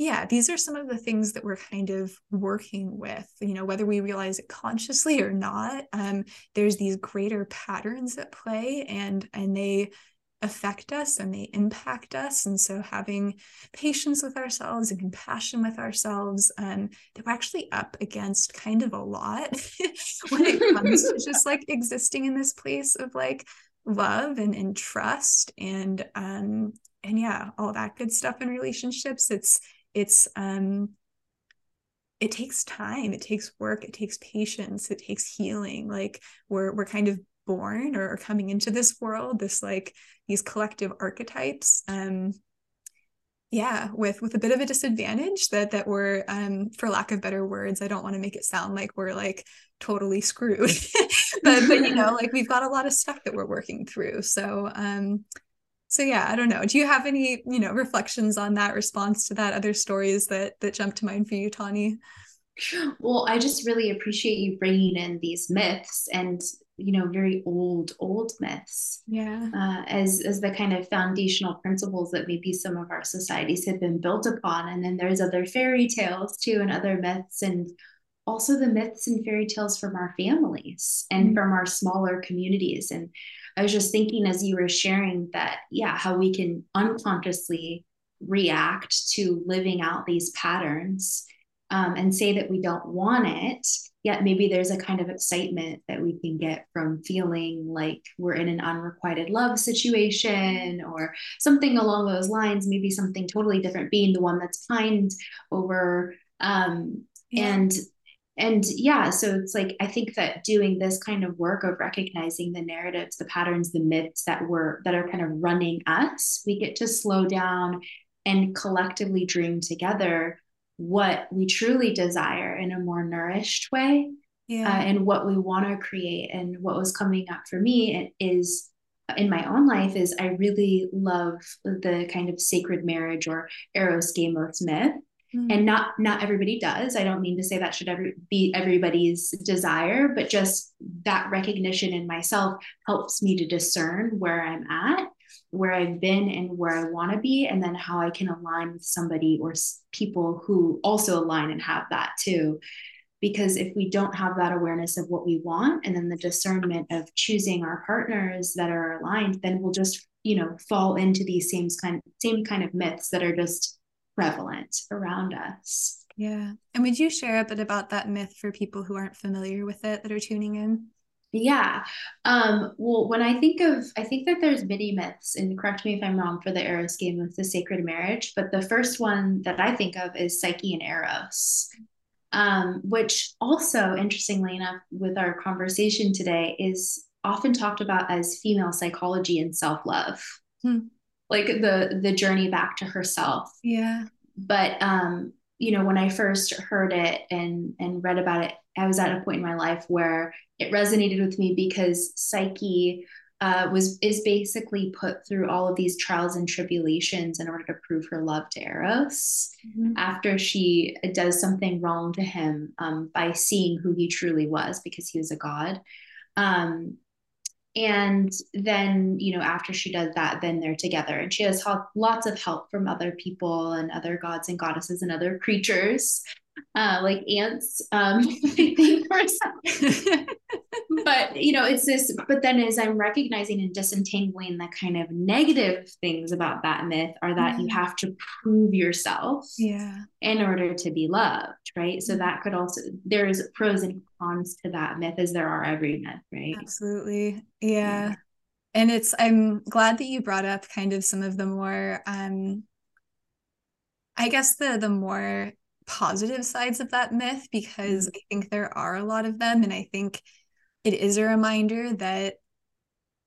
yeah, these are some of the things that we're kind of working with, you know, whether we realize it consciously or not. Um, there's these greater patterns at play and and they affect us and they impact us. And so having patience with ourselves and compassion with ourselves, um, we're actually up against kind of a lot when it comes to just like existing in this place of like love and, and trust and um and yeah, all that good stuff in relationships. It's it's um it takes time it takes work it takes patience it takes healing like we're we're kind of born or, coming into this world this like these collective archetypes um yeah with with a bit of a disadvantage that that we're um for lack of better words i don't want to make it sound like we're like totally screwed. But but you know like we've got a lot of stuff that we're working through. So um so yeah i don't know. Do you have any you know reflections on that response to that other stories that that jump to mind for you Taune? Well i just really appreciate you bringing in these myths and you know very old old myths yeah. uh, as as the kind of foundational principles that maybe some of our societies have been built upon. And then there's other fairy tales too and other myths and also the myths and fairy tales from our families and mm-hmm. from our smaller communities. And I was just thinking as you were sharing that, yeah, how we can unconsciously react to living out these patterns um, and say that we don't want it. Yet maybe there's a kind of excitement that we can get from feeling like we're in an unrequited love situation or something along those lines, maybe something totally different, being the one that's pined over. Um, yeah. And and yeah so it's like i think that doing this kind of work of recognizing the narratives the patterns the myths that were that are kind of running us we get to slow down and collectively dream together what we truly desire in a more nourished way yeah. Uh, and what we want to create and what was coming up for me is in my own life is I really love the kind of sacred marriage or hieros gamos myth. Mm-hmm. And not not everybody does. I don't mean to say that should ever be everybody's desire, but just that recognition in myself helps me to discern where I'm at, where I've been, and where I want to be, and then how I can align with somebody or people who also align and have that too. Because if we don't have that awareness of what we want and then the discernment of choosing our partners that are aligned then we'll just you know fall into these same kind same kind of myths that are just prevalent around us. Yeah. And would you share a bit about that myth for people who aren't familiar with it that are tuning in yeah. Um, well, when I think of, I think that there's many myths, and correct me if I'm wrong for the Eros game with the sacred marriage, but the first one that I think of is Psyche and Eros um, which also, interestingly enough, with our conversation today, is often talked about as female psychology and self love, hmm. like the the journey back to herself. Yeah. But um, you know, when I first heard it and and read about it, I was at a point in my life where it resonated with me because Psyche uh, was is basically put through all of these trials and tribulations in order to prove her love to Eros mm-hmm. after she does something wrong to him um, by seeing who he truly was because he was a god. Um, and then you know after she does that then they're together and she has lots of help from other people and other gods and goddesses and other creatures uh, like ants um, but you know it's this but then as i'm recognizing and disentangling the kind of negative things about that myth are that you have to prove yourself yeah. in order to be loved right? So that could also there's pros and cons to that myth as there are every myth right? Absolutely. Yeah. yeah. and it's i'm glad that you brought up kind of some of the more um i guess the the more positive sides of that myth because mm-hmm. I think there are a lot of them. And I think it is a reminder that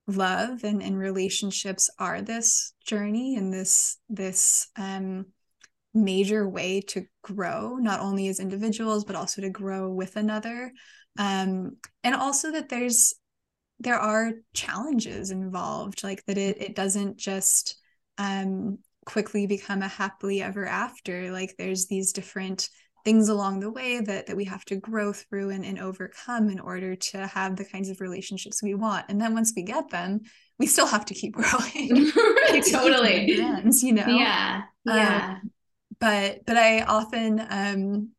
love and, and relationships are this journey and this this um major way to grow not only as individuals but also to grow with another um and also that there's there are challenges involved like that it it doesn't just um quickly become a happily ever after. Like there's these different things along the way that that we have to grow through and, and overcome in order to have the kinds of relationships we want. And then once we get them we still have to keep growing. Totally. ends, you know? Yeah. Yeah. um, but but i often um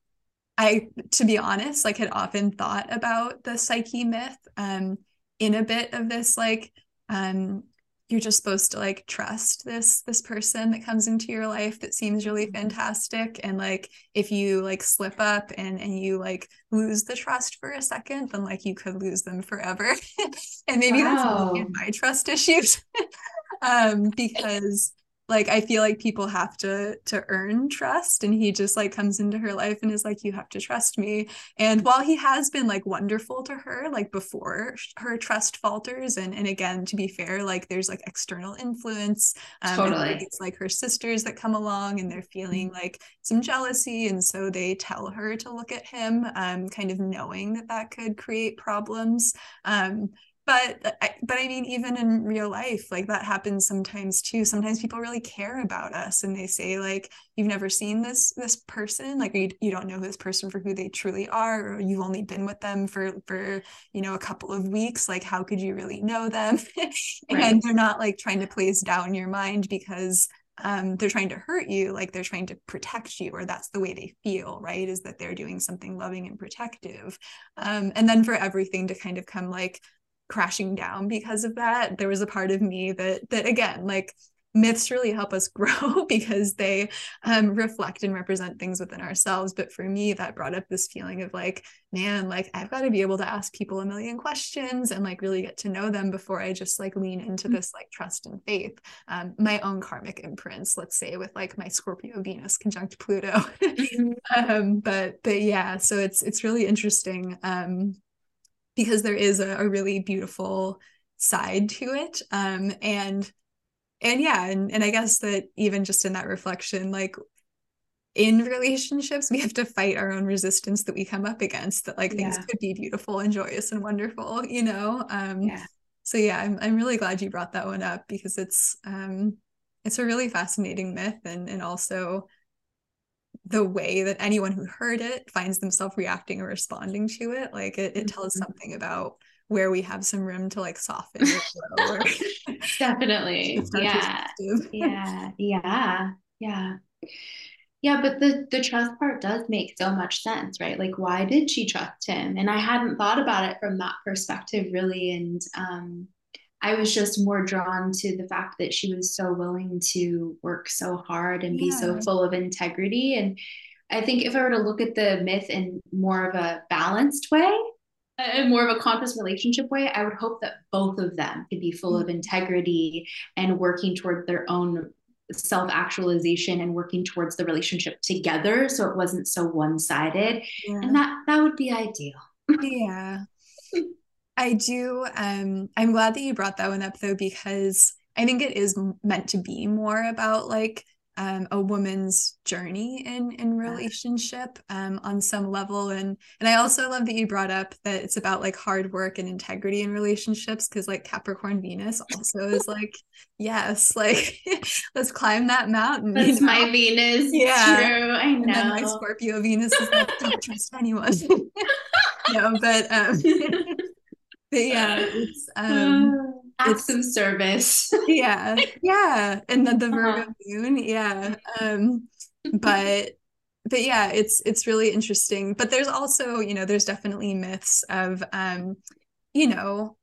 i to be honest like had often thought about the psyche myth um in a bit of this like um you're just supposed to like trust this this person that comes into your life that seems really mm-hmm. fantastic and like if you like slip up and and you like lose the trust for a second then like you could lose them forever and maybe wow. that's my trust issues um because like i feel like people have to to earn trust and he just like comes into her life and is like you have to trust me and while he has been like wonderful to her like before her trust falters and and again to be fair like there's like external influence um, totally it's like her sisters that come along and they're feeling mm-hmm. like some jealousy and so they tell her to look at him um kind of knowing that that could create problems um but but i mean even in real life like that happens sometimes too sometimes people really care about us and they say like you've never seen this this person like you, you don't know this person for who they truly are or you've only been with them for for you know a couple of weeks like how could you really know them and right. they're not like trying to place doubt in your mind because um, they're trying to hurt you, like they're trying to protect you, or that's the way they feel, right? Is that they're doing something loving and protective. Um, and then for everything to kind of come like crashing down because of that there was a part of me that that again like myths really help us grow because they um, reflect and represent things within ourselves but for me that brought up this feeling of like man like i've got to be able to ask people a million questions and like really get to know them before i just like lean into mm-hmm. this like trust and faith um, my own karmic imprints let's say with like my scorpio venus conjunct pluto mm-hmm. um, but but yeah so it's it's really interesting um because there is a, a really beautiful side to it. Um and and yeah and, and i guess that even just in that reflection like in relationships we have to fight our own resistance that we come up against that like things yeah. could be beautiful and joyous and wonderful you know? Um yeah. so yeah, I'm I'm really glad you brought that one up because it's um it's a really fascinating myth and and also the way that anyone who heard it finds themselves reacting or responding to it like it, it tells mm-hmm. something about where we have some room to like soften or definitely. yeah. yeah. Yeah. Yeah. Yeah but the the trust part does make so much sense right? Like why did she trust him? And i hadn't thought about it from that perspective really and um I was just more drawn to the fact that she was so willing to work so hard and yeah. be so full of integrity. And I think if I were to look at the myth in more of a balanced way, uh, in more of a conscious relationship way, I would hope that both of them could be full of integrity and working toward their own self actualization and working towards the relationship together so it wasn't so one sided. Yeah. And that that would be ideal. yeah. I do. Um, I'm glad that you brought that one up though, because I think it is meant to be more about like um, a woman's journey in in relationship um, on some level, and and I also love that you brought up that it's about like hard work and integrity in relationships because like Capricorn Venus also is like yes, like let's climb that mountain. That's you know? my Venus. Yeah, true. I know. And then my Scorpio Venus is like don't trust anyone. no, but um, but yeah, it's um acts of service. yeah, yeah, and then the Virgo uh-huh. moon, yeah. Um, but but yeah, it's it's really interesting. But there's also, you know, there's definitely myths of um, you know,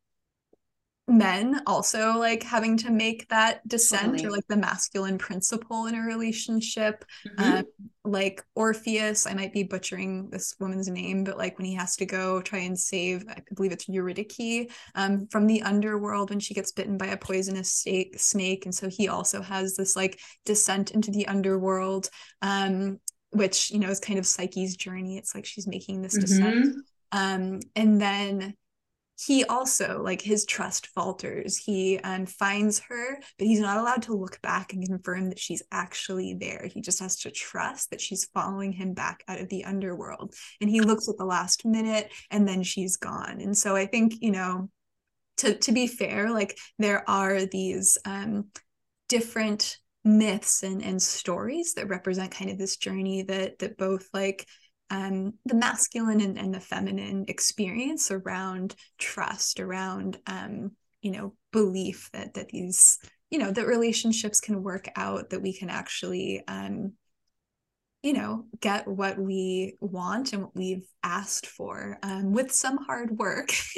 men also like having to make that descent totally. or like the masculine principle in a relationship mm-hmm. um, like orpheus i might be butchering this woman's name but like when he has to go try and save i believe it's eurydice um, from the underworld when she gets bitten by a poisonous snake, snake and so he also has this like descent into the underworld um, which you know is kind of psyche's journey it's like she's making this mm-hmm. descent um, and then he also like his trust falters. He um, finds her but he's not allowed to look back and confirm that she's actually there. He just has to trust that she's following him back out of the underworld. And he looks at the last minute and then she's gone. And so i think you know to to be fair like there are these um different myths and and stories that represent kind of this journey that that both like um, the masculine and, and the feminine experience around trust, around um, you know belief that that these you know that relationships can work out, that we can actually um, you know get what we want and what we've asked for um, with some hard work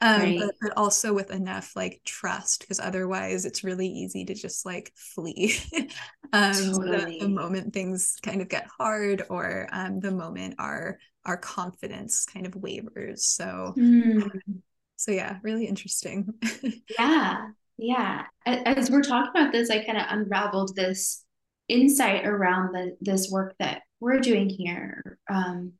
um, right. but, but, also with enough like trust because otherwise it's really easy to just like flee um, totally. the, the, moment things kind of get hard or um, the moment our our confidence kind of wavers so mm. so yeah really interesting yeah yeah as we're talking about this i kind of unraveled this insight around the, this work that we're doing here um,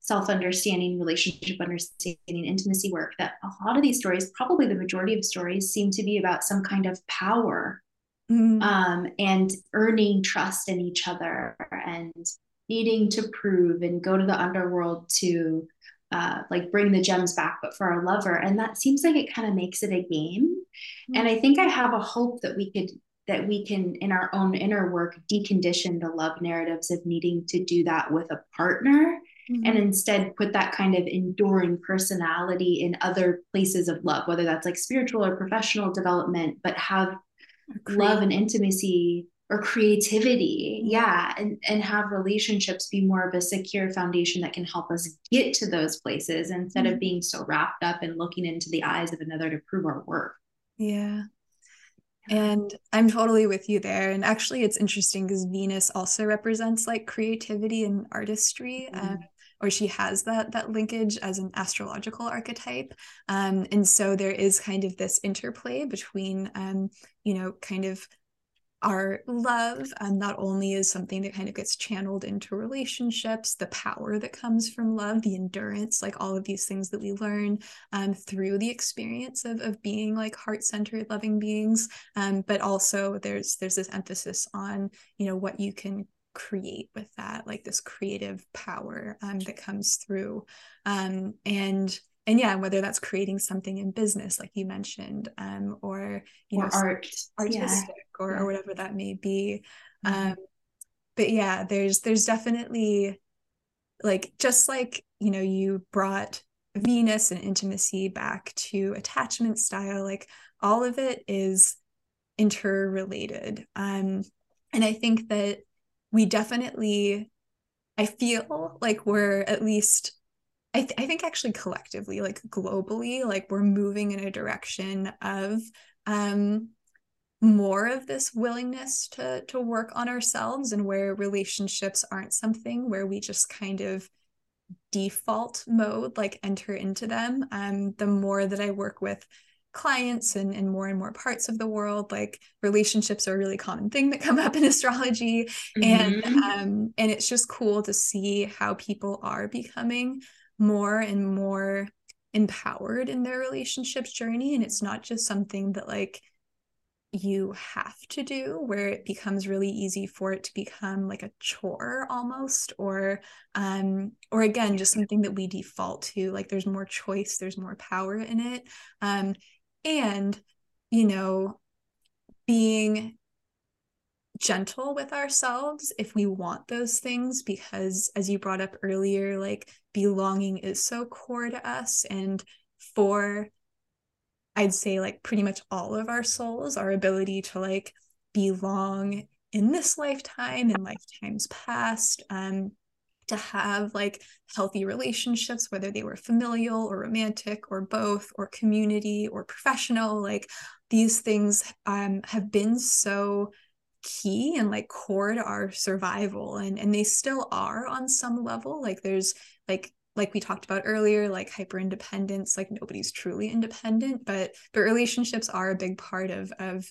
self-understanding relationship understanding intimacy work that a lot of these stories probably the majority of stories seem to be about some kind of power mm-hmm. um, and earning trust in each other and needing to prove and go to the underworld to uh, like bring the gems back but for our lover and that seems like it kind of makes it a game mm-hmm. and i think i have a hope that we could that we can in our own inner work decondition the love narratives of needing to do that with a partner mm-hmm. and instead put that kind of enduring personality in other places of love whether that's like spiritual or professional development but have love and intimacy or creativity mm-hmm. yeah and and have relationships be more of a secure foundation that can help us get to those places instead mm-hmm. of being so wrapped up and looking into the eyes of another to prove our worth yeah and I'm totally with you there. And actually, it's interesting because Venus also represents like creativity and artistry. Mm-hmm. Um, or she has that that linkage as an astrological archetype um, and so there is kind of this interplay between um, you know kind of our love um, not only is something that kind of gets channeled into relationships the power that comes from love the endurance like all of these things that we learn um, through the experience of, of being like heart-centered loving beings um, but also there's there's this emphasis on you know what you can create with that like this creative power um, that comes through um, and and yeah, whether that's creating something in business, like you mentioned, um, or you or know, art, artistic, yeah. or, yeah. or whatever that may be. Mm-hmm. Um, but yeah, there's there's definitely like just like you know you brought Venus and intimacy back to attachment style, like all of it is interrelated. Um, and I think that we definitely, I feel like we're at least, I, th- I think actually collectively, like globally, like we're moving in a direction of um, more of this willingness to to work on ourselves and where relationships aren't something where we just kind of default mode like enter into them um the more that i work with clients and in more and more parts of the world like relationships are a really common thing that come up in astrology mm-hmm. and um and it's just cool to see how people are becoming more and more empowered in their relationships journey. And it's not just something that like you have to do where it becomes really easy for it to become like a chore almost or um or again just something that we default to. Like there's more choice there's more power in it. Um and you know being gentle with ourselves if we want those things because as you brought up earlier like belonging is so core to us and for I'd say like pretty much all of our souls, our ability to like belong in this lifetime and lifetimes past, um, to have like healthy relationships, whether they were familial or romantic or both, or community or professional, like these things um, have been so key and like core to our survival and and they still are on some level like there's like like we talked about earlier like hyper independence like nobody's truly independent but but relationships are a big part of of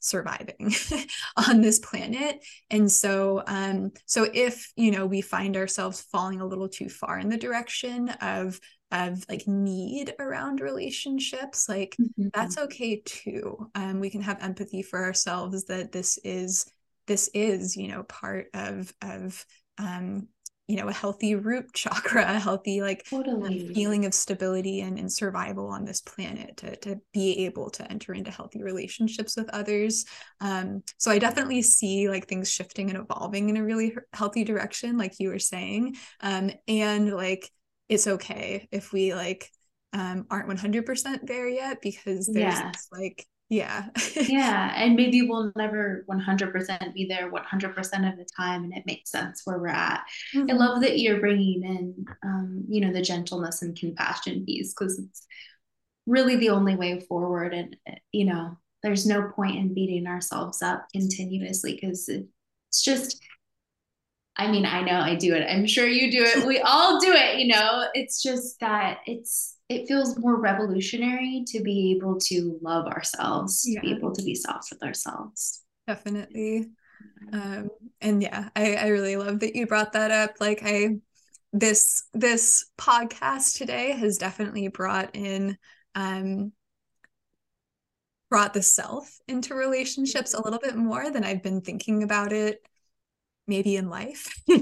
surviving on this planet. And so um so if you know we find ourselves falling a little too far in the direction of of like need around relationships like mm-hmm. that's okay too um we can have empathy for ourselves that this is this is you know part of of um you know a healthy root chakra a healthy like totally. feeling of stability and, and survival on this planet to, to be able to enter into healthy relationships with others um, so i definitely see like things shifting and evolving in a really healthy direction like you were saying um, and like it's okay if we like um, aren't 100% there yet because there's yeah. like yeah yeah and maybe we'll never 100% be there 100% of the time and it makes sense where we're at mm-hmm. i love that you're bringing in um, you know the gentleness and compassion piece because it's really the only way forward and you know there's no point in beating ourselves up continuously because it's just I mean, I know I do it. I'm sure you do it. We all do it, you know. It's just that it's it feels more revolutionary to be able to love ourselves, yeah. to be able to be soft with ourselves. Definitely. Um, and yeah, I, I really love that you brought that up. Like I this this podcast today has definitely brought in um brought the self into relationships a little bit more than I've been thinking about it maybe in life.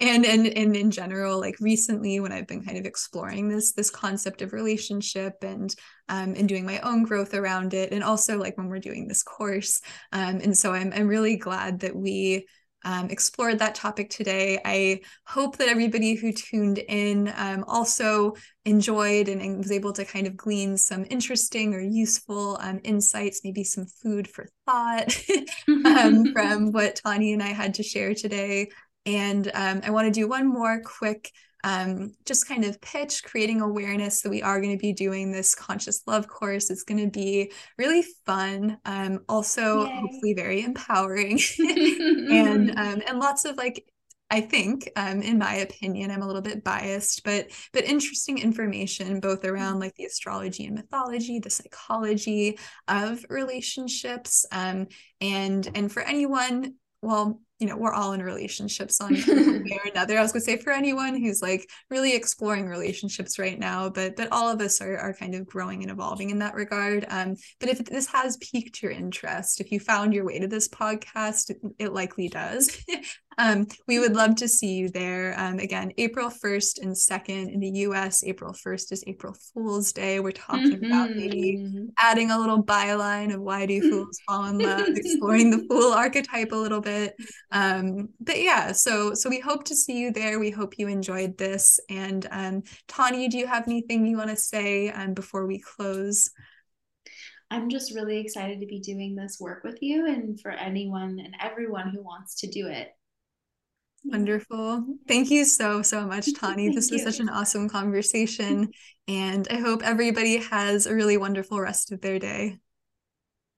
And and and in general like recently when i've been kind of exploring this this concept of relationship and um and doing my own growth around it and also like when we're doing this course um and so i'm i'm really glad that we um, explored that topic today. I hope that everybody who tuned in um, also enjoyed and, and, was able to kind of glean some interesting or useful um, insights, maybe some food for thought um, from what Taune and I had to share today. And um, I want to do one more quick um, just kind of pitch, creating awareness that we are going to be doing this conscious love course. It's going to be really fun, um, also Yay. hopefully very empowering, and um, and lots of like I think, um, in my opinion, I'm a little bit biased, but but interesting information both around like the astrology and mythology, the psychology of relationships, um, and and for anyone, well, you know, we're all in relationships on one way or another. I was gonna say for anyone who's like really exploring relationships right now, but but all of us are are kind of growing and evolving in that regard. Um, but if this has piqued your interest, if you found your way to this podcast, it, it likely does. um, we would love to see you there. Um, again, April 1st and 2nd in the US. April 1st is April Fool's Day. We're talking mm-hmm. about maybe adding a little byline of why do fools fall in love, exploring the fool archetype a little bit. Um, but yeah, so so we hope to see you there. We hope you enjoyed this. And um, Taune, do you have anything you want to say um, before we close? I'm just really excited to be doing this work with you and for anyone and everyone who wants to do it. Wonderful. Thank you so, so much, Taune. this was such an awesome conversation. And I hope everybody has a really wonderful rest of their day.